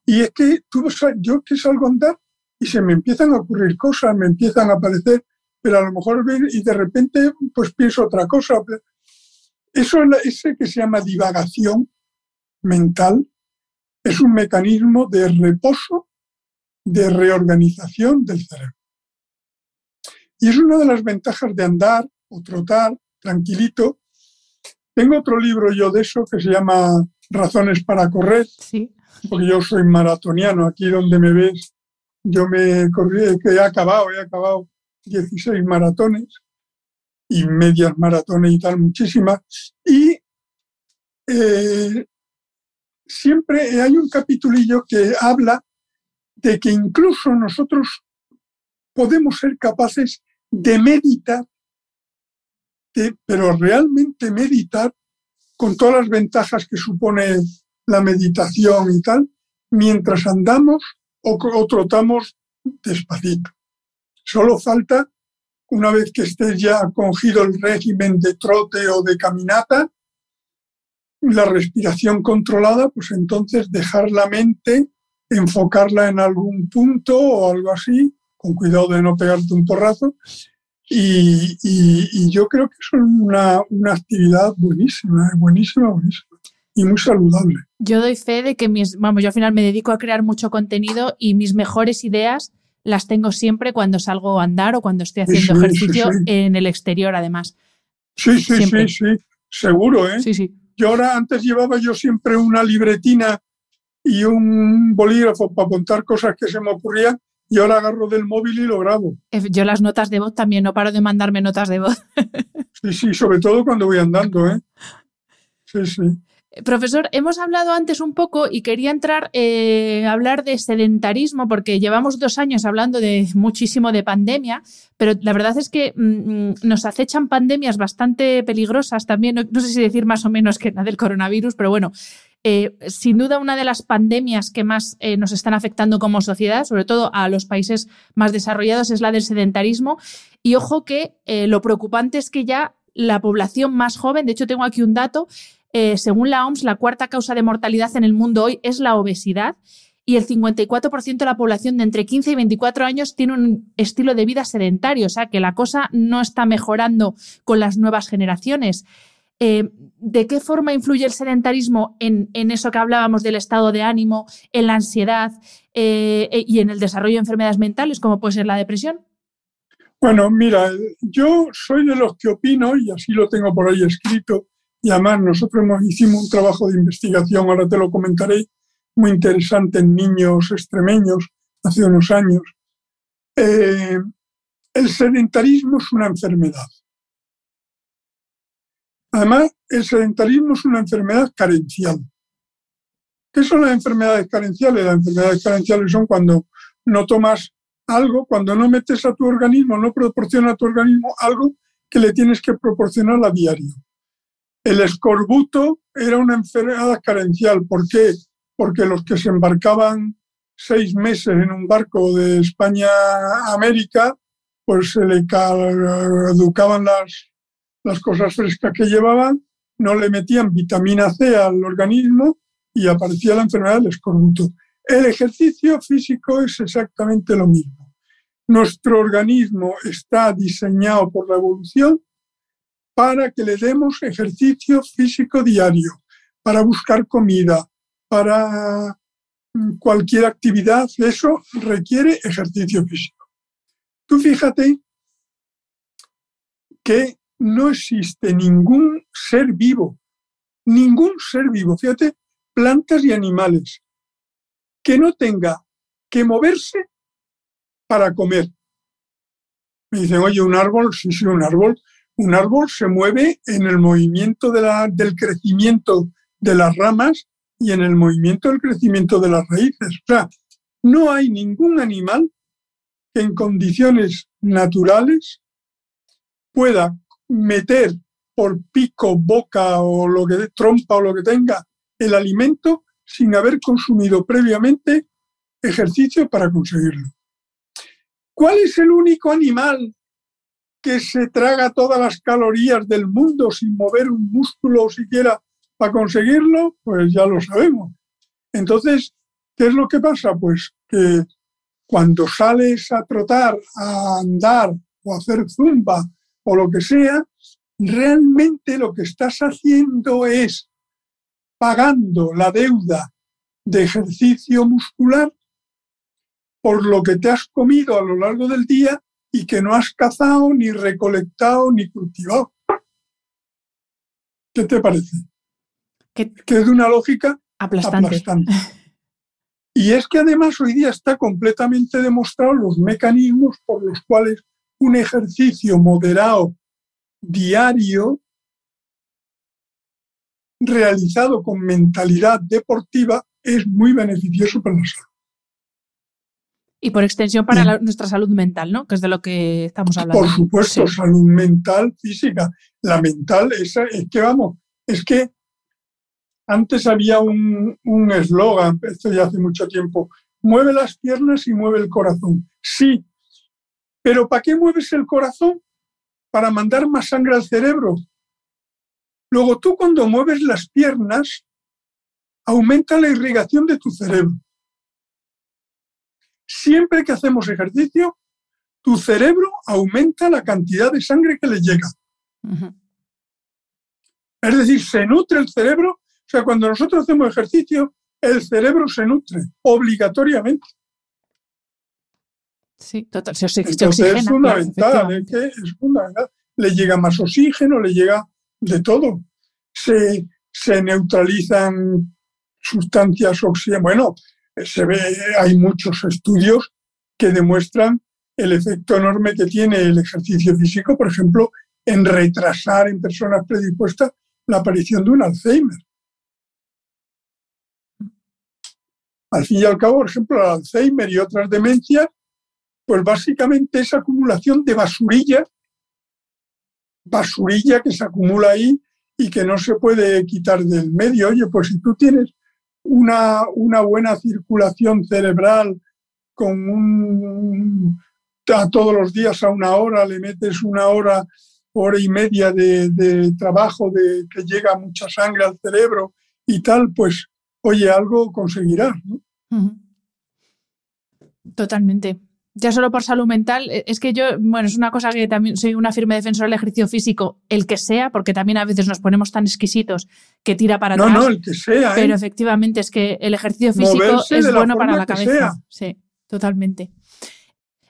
y es que tú, yo que salgo a andar y se me empiezan a ocurrir cosas, me empiezan a aparecer, pero a lo mejor y de repente pues pienso otra cosa. Eso es ese que se llama divagación mental, es un mecanismo de reposo, de reorganización del cerebro. Y es una de las ventajas de andar o trotar tranquilito. Tengo otro libro yo de eso que se llama Razones para correr, sí. porque yo soy maratoniano, aquí donde me ves, yo me corrí, que he acabado, he acabado 16 maratones y medias maratones y tal, muchísimas. Y eh, siempre hay un capitulillo que habla de que incluso nosotros podemos ser capaces de meditar, pero realmente meditar con todas las ventajas que supone la meditación y tal, mientras andamos o, o trotamos despacito. Solo falta, una vez que estés ya cogido el régimen de trote o de caminata, la respiración controlada, pues entonces dejar la mente, enfocarla en algún punto o algo así, con cuidado de no pegarte un porrazo. Y, yo creo que es una, una actividad buenísima, buenísima, buenísima y muy saludable. Yo doy fe de que mis, vamos, yo al final me dedico a crear mucho contenido y mis mejores ideas las tengo siempre cuando salgo a andar o cuando estoy haciendo ejercicio en el exterior, además. Sí, sí, sí, sí, seguro, ¿eh? Sí, sí. Yo ahora antes llevaba yo siempre una libretina y un bolígrafo para apuntar cosas que se me ocurrían y ahora agarro del móvil y lo grabo. Eh, yo las notas de voz también, no paro de mandarme notas de voz. sí, sí, sobre todo cuando voy andando, ¿eh? Sí, sí. Profesor, hemos hablado antes un poco y quería entrar eh, a hablar de sedentarismo porque llevamos dos años hablando de muchísimo de pandemia, pero la verdad es que mm, mm, nos acechan pandemias bastante peligrosas también, no, sé si decir más o menos que la del coronavirus, pero bueno, eh, sin duda una de las pandemias que más eh, nos están afectando como sociedad, sobre todo a los países más desarrollados, es la del sedentarismo. Y ojo que lo preocupante es que ya la población más joven, de hecho tengo aquí un dato, eh, según la OMS, la cuarta causa de mortalidad en el mundo hoy es la obesidad y el 54% de la población de entre 15 y 24 años tiene un estilo de vida sedentario, o sea que la cosa no está mejorando con las nuevas generaciones. Eh, ¿De qué forma influye el sedentarismo en, eso que hablábamos del estado de ánimo, en la ansiedad eh, y en el desarrollo de enfermedades mentales, como puede ser la depresión? Bueno, mira, yo soy de los que opino, y así lo tengo por ahí escrito, y además nosotros hemos, hicimos un trabajo de investigación, ahora te lo comentaré, muy interesante en niños extremeños hace unos años. Eh, el sedentarismo es una enfermedad. Además, el sedentarismo es una enfermedad carencial. ¿Qué son las enfermedades carenciales? Las enfermedades carenciales son cuando no tomas algo, cuando no metes a tu organismo, no proporciona a tu organismo algo que le tienes que proporcionar a diario. El escorbuto era una enfermedad carencial. ¿Por qué? Porque los que se embarcaban seis meses en un barco de España a América, pues se le caducaban las, las cosas frescas que llevaban, no le metían vitamina C al organismo y aparecía la enfermedad del escorbuto. El ejercicio físico es exactamente lo mismo. Nuestro organismo está diseñado por la evolución para que le demos ejercicio físico diario, para buscar comida, para mm, cualquier actividad, eso requiere ejercicio físico. Tú fíjate que no existe ningún ser vivo, ningún ser vivo, fíjate, plantas y animales, que no tenga que moverse para comer. Me dicen, oye, un árbol, sí, sí, un árbol. Un árbol se mueve en el movimiento del crecimiento de las ramas y en el movimiento del crecimiento de las raíces. O sea, no hay ningún animal que en condiciones naturales pueda meter por pico, boca o lo que trompa o lo que tenga el alimento sin haber consumido previamente ejercicio para conseguirlo. ¿Cuál es el único animal que se traga todas las calorías del mundo sin mover un músculo siquiera para conseguirlo? Pues ya lo sabemos. Entonces, ¿qué es lo que pasa? Pues que cuando sales a trotar, a andar o a hacer zumba o lo que sea, realmente lo que estás haciendo es pagando la deuda de ejercicio muscular por lo que te has comido a lo largo del día y que no has cazado, ni recolectado, ni cultivado. ¿Qué te parece? Que, es de una lógica aplastante. Y es que además hoy día está completamente demostrado los mecanismos por los cuales un ejercicio moderado diario realizado con mentalidad deportiva es muy beneficioso para la salud. Y por extensión para nuestra salud mental, ¿no? Que es de lo que estamos hablando. Por supuesto, salud mental, física. La mental es, es que, vamos, es que antes había un eslogan, esto ya hace mucho tiempo, mueve las piernas y mueve el corazón. Sí, pero ¿para qué mueves el corazón? Para mandar más sangre al cerebro. Luego tú cuando mueves las piernas, aumenta la irrigación de tu cerebro. Siempre que hacemos ejercicio, tu cerebro aumenta la cantidad de sangre que le llega. Es decir, se nutre el cerebro. O sea, cuando nosotros hacemos ejercicio, el cerebro se nutre obligatoriamente. Sí, total. Se, Entonces es fundamental, es, que es fundamental. Le llega más oxígeno, le llega de todo. Se, se neutralizan sustancias oxidadas. Bueno, se ve, hay muchos estudios que demuestran el efecto enorme que tiene el ejercicio físico, por ejemplo, en retrasar en personas predispuestas la aparición de un Alzheimer. Al fin y al cabo, por ejemplo, el Alzheimer y otras demencias, pues básicamente es acumulación de basurilla, basurilla que se acumula ahí y que no se puede quitar del medio. Oye, pues si tú tienes una, una buena circulación cerebral con un, a todos los días a una hora, le metes una hora, hora y media de, trabajo, de que llega mucha sangre al cerebro y tal, pues oye, algo conseguirás. Totalmente ya solo por salud mental, eh, es que yo, bueno, es una cosa que también soy una firme defensora del ejercicio físico, el que sea, porque también a veces nos ponemos tan exquisitos que tira para atrás. No, no, el que sea. Pero ¿eh? efectivamente es que el ejercicio físico es bueno para la cabeza. Sí, totalmente.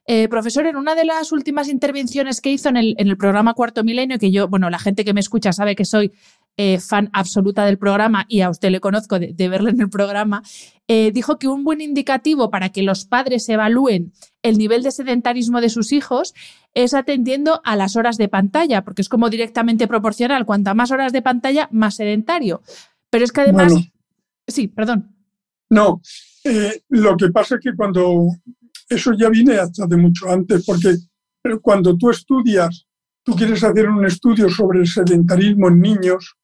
Eh, profesor, en una de las últimas intervenciones que hizo en el, en el, programa Cuarto Milenio, que yo, bueno, la gente que me escucha sabe que soy eh, fan absoluta del programa y a usted le conozco de, verlo en el programa, eh, dijo que un buen indicativo para que los padres evalúen el nivel de sedentarismo de sus hijos es atendiendo a las horas de pantalla, porque es como directamente proporcional. Cuanta más horas de pantalla, más sedentario. Pero es que además... Sí, perdón. No, eh, lo que pasa es que cuando... Eso ya viene hasta de mucho antes, porque cuando tú estudias, tú quieres hacer un estudio sobre el sedentarismo en niños,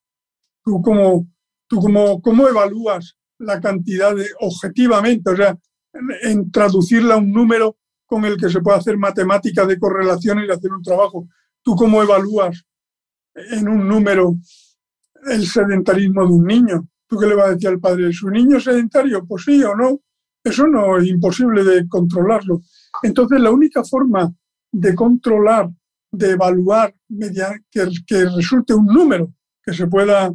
¿Tú cómo, tú cómo, cómo evalúas la cantidad objetivamente? O sea, en traducirla a un número con el que se puede hacer matemática de correlación y hacer un trabajo. ¿Tú cómo evalúas en un número el sedentarismo de un niño? ¿Tú qué le vas a decir al padre? ¿Es un niño sedentario? Pues sí o no. Eso no es imposible de controlarlo. Entonces, la única forma de controlar, de evaluar, que, que resulte un número que se pueda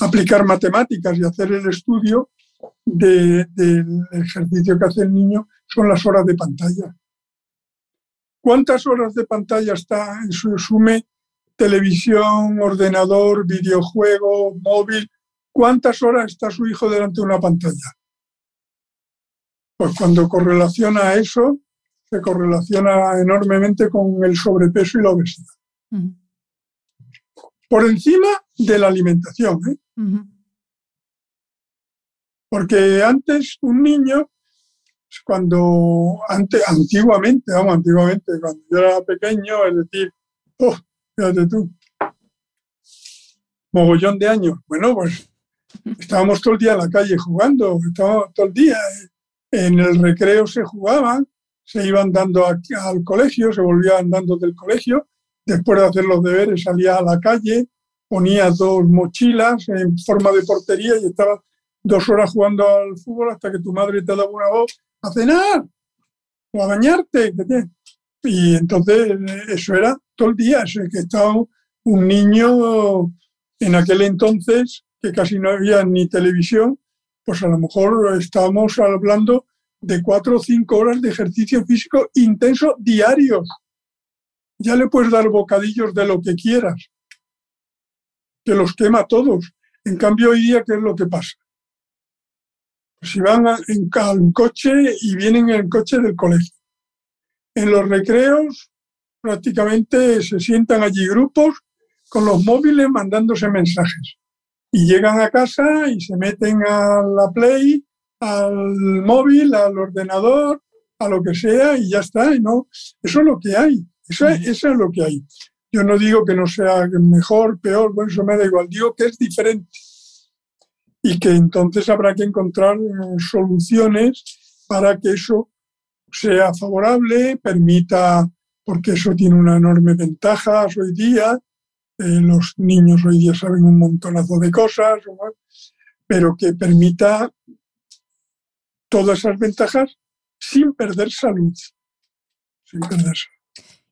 aplicar matemáticas y hacer el estudio del ejercicio que hace el niño son las horas de pantalla. ¿Cuántas horas de pantalla está en su sume televisión, ordenador, videojuego, móvil? ¿Cuántas horas está su hijo delante de una pantalla? Pues cuando correlaciona eso, se correlaciona enormemente con el sobrepeso y la obesidad. Por encima de la alimentación. ¿eh? Porque antes un niño, cuando, antes, antiguamente, vamos, antiguamente, cuando yo era pequeño, es decir, oh, fíjate tú, mogollón de años. Bueno, pues estábamos todo el día en la calle jugando, estábamos todo el día. En el recreo se jugaban, se iban dando al colegio, se volvían dando del colegio. Después de hacer los deberes salía a la calle, ponía dos mochilas en forma de portería y estaba dos horas jugando al fútbol hasta que tu madre te daba una voz a cenar o a bañarte. Y entonces eso era todo el día, ese que estaba un niño en aquel entonces que casi no había ni televisión, pues a lo mejor estábamos hablando de cuatro o cinco horas de ejercicio físico intenso diarios. Ya le puedes dar bocadillos de lo que quieras, que los quema todos. En cambio, hoy día, ¿qué es lo que pasa? si van en, en coche y vienen en el coche del colegio. En los recreos prácticamente se sientan allí grupos con los móviles mandándose mensajes. Y llegan a casa y se meten a la Play, al móvil, al ordenador, a lo que sea y ya está. Y no, eso es lo que hay. Eso, es lo que hay. Yo no digo que no sea mejor, peor, bueno, eso me da igual. Digo que es diferente y que entonces habrá que encontrar eh, soluciones para que eso sea favorable, permita, porque eso tiene una enorme ventaja hoy día, eh, los niños hoy día saben un montonazo de cosas, pero que permita todas esas ventajas sin perder salud. Sin perder salud.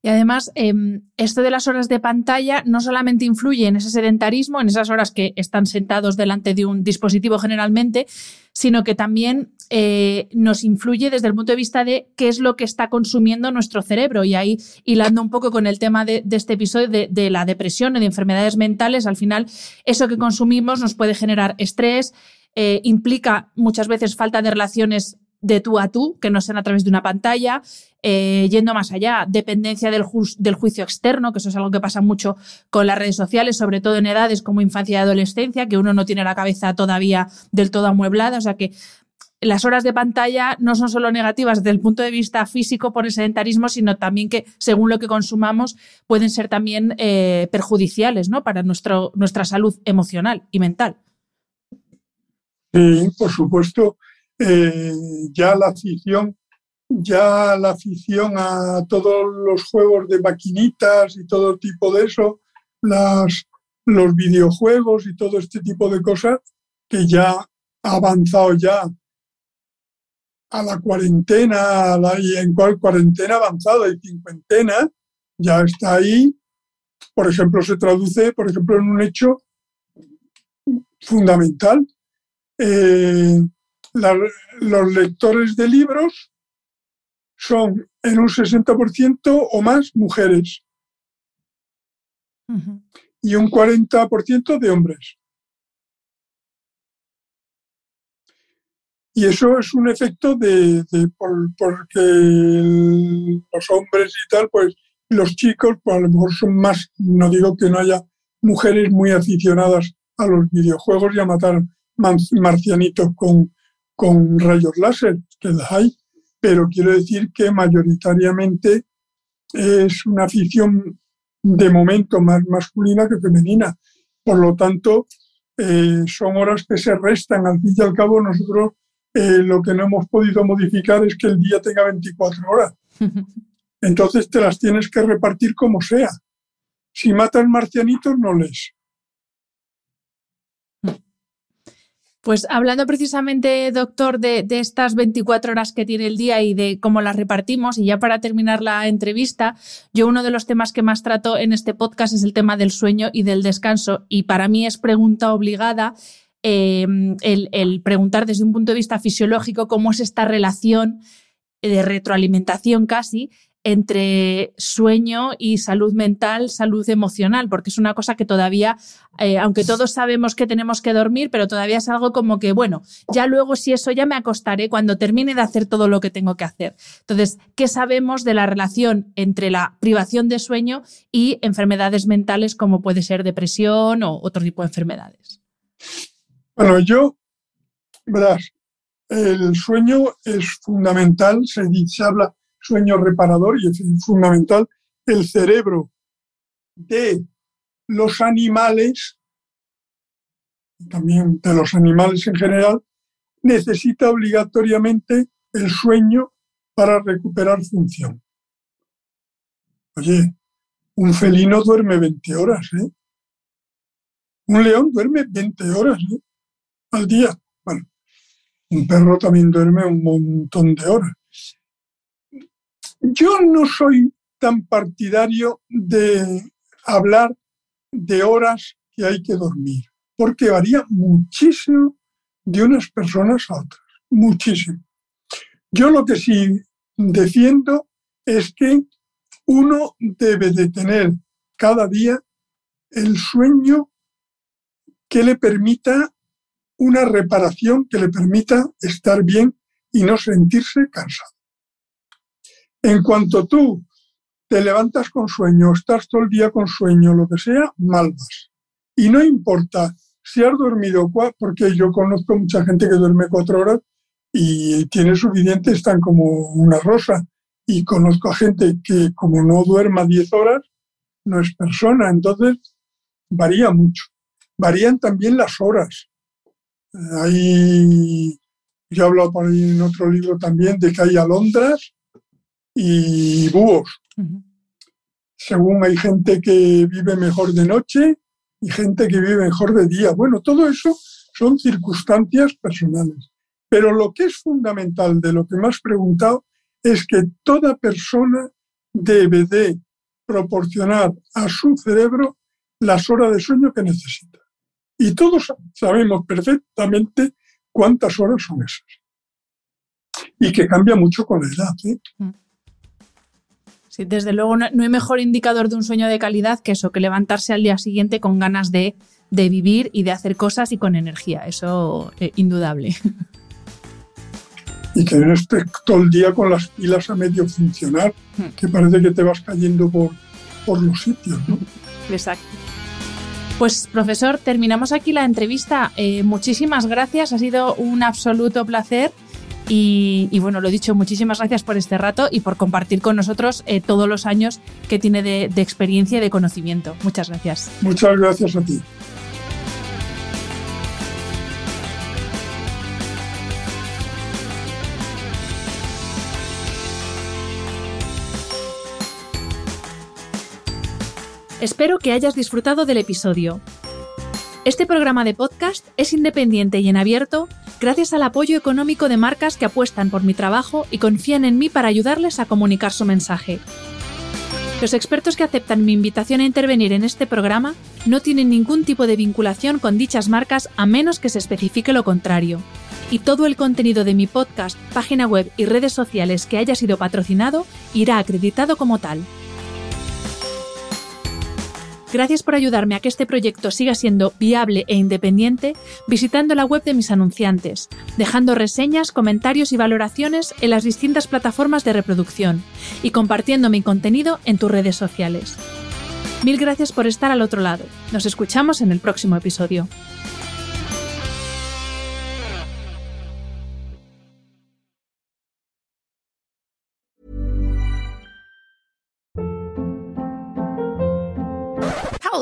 Y además, em, esto de las horas de pantalla no solamente influye en ese sedentarismo, en esas horas que están sentados delante de un dispositivo generalmente, sino que también eh, nos influye desde el punto de vista de qué es lo que está consumiendo nuestro cerebro. Y ahí, hilando un poco con el tema de, este episodio de, la depresión y de enfermedades mentales, al final eso que consumimos nos puede generar estrés, eh, implica muchas veces falta de relaciones de tú a tú, que no sean a través de una pantalla, eh, yendo más allá, dependencia del, del, juicio externo, que eso es algo que pasa mucho con las redes sociales, sobre todo en edades como infancia y adolescencia, que uno no tiene la cabeza todavía del todo amueblada, o sea que las horas de pantalla no son solo negativas desde el punto de vista físico por el sedentarismo, sino también que según lo que consumamos pueden ser también eh, perjudiciales ¿no? para nuestro, nuestra salud emocional y mental. Sí, por supuesto. Eh, ya la afición, ya la afición a todos los juegos de maquinitas y todo tipo de eso, las, los videojuegos y todo este tipo de cosas, que ya ha avanzado ya a la cuarentena, y en cual cuarentena avanzada y cincuentena, ya está ahí. Por ejemplo, se traduce, por ejemplo, en un hecho fundamental. Eh, los lectores de libros son en un 60% o más mujeres y un 40% de hombres. Y eso es un efecto de, porque los hombres y tal, pues los chicos, pues a lo mejor son más, no digo que no haya mujeres muy aficionadas a los videojuegos y a matar marcianitos con, con rayos láser, que las hay, pero quiero decir que mayoritariamente es una afición de momento más masculina que femenina. Por lo tanto, eh, son horas que se restan. Al fin y al cabo, nosotros eh, lo que no hemos podido modificar es que el día tenga 24 horas. Entonces te las tienes que repartir como sea. Si matan marcianitos, no les. Pues hablando precisamente, doctor, de, estas 24 horas que tiene el día y de cómo las repartimos, y ya para terminar la entrevista, yo uno de los temas que más trato en este podcast es el tema del sueño y del descanso, y para mí es pregunta obligada em, el, el preguntar desde un punto de vista fisiológico cómo es esta relación de retroalimentación casi entre sueño y salud mental, salud emocional, porque es una cosa que todavía, eh, aunque todos sabemos que tenemos que dormir, pero todavía es algo como que, bueno, ya luego si eso ya me acostaré cuando termine de hacer todo lo que tengo que hacer. Entonces, ¿qué sabemos de la relación entre la privación de sueño y enfermedades mentales como puede ser depresión o otro tipo de enfermedades? Bueno, yo, verás, el sueño es fundamental, se, se habla sueño reparador y es fundamental, el cerebro de los animales, también de los animales en general, necesita obligatoriamente el sueño para recuperar función. Oye, un felino duerme 20 horas, ¿eh? Un león duerme 20 horas ¿eh? al día. Bueno, un perro también duerme un montón de horas. Yo no soy tan partidario de hablar de horas que hay que dormir, porque varía muchísimo de unas personas a otras, muchísimo. Yo lo que sí defiendo es que uno debe de tener cada día el sueño que le permita una reparación, que le permita estar bien y no sentirse cansado. En cuanto tú te levantas con sueño, estás todo el día con sueño, lo que sea, mal vas. Y no importa si has dormido, porque yo conozco mucha gente que duerme cuatro horas y tiene suficiente, están como una rosa. Y conozco a gente que como no duerma diez horas, no es persona. Entonces, varía mucho. Varían también las horas. Hay, yo he hablado en otro libro también de que hay alondras y búhos. Según hay gente que vive mejor de noche y gente que vive mejor de día. Bueno, todo eso son circunstancias personales. Pero lo que es fundamental de lo que me has preguntado es que toda persona debe de proporcionar a su cerebro las horas de sueño que necesita. Y todos sabemos perfectamente cuántas horas son esas. Y que cambia mucho con la edad. ¿eh? Sí, desde luego no, hay mejor indicador de un sueño de calidad que eso, que levantarse al día siguiente con ganas de, vivir y de hacer cosas y con energía. Eso es eh, indudable. Y que no estés todo el día con las pilas a medio funcionar, hmm. que parece que te vas cayendo por, por los sitios. ¿no? Exacto. Pues profesor, terminamos aquí la entrevista. Eh, muchísimas gracias, ha sido un absoluto placer. Y, bueno, lo dicho, muchísimas gracias por este rato y por compartir con nosotros eh, todos los años que tiene de, de experiencia y de conocimiento. Muchas gracias. Muchas gracias a ti. Espero que hayas disfrutado del episodio. Este programa de podcast es independiente y en abierto gracias al apoyo económico de marcas que apuestan por mi trabajo y confían en mí para ayudarles a comunicar su mensaje. Los expertos que aceptan mi invitación a intervenir en este programa no tienen ningún tipo de vinculación con dichas marcas a menos que se especifique lo contrario. Y todo el contenido de mi podcast, página web y redes sociales que haya sido patrocinado irá acreditado como tal. Gracias por ayudarme a que este proyecto siga siendo viable e independiente visitando la web de mis anunciantes, dejando reseñas, comentarios y valoraciones en las distintas plataformas de reproducción y compartiendo mi contenido en tus redes sociales. Mil gracias por estar al otro lado. Nos escuchamos en el próximo episodio.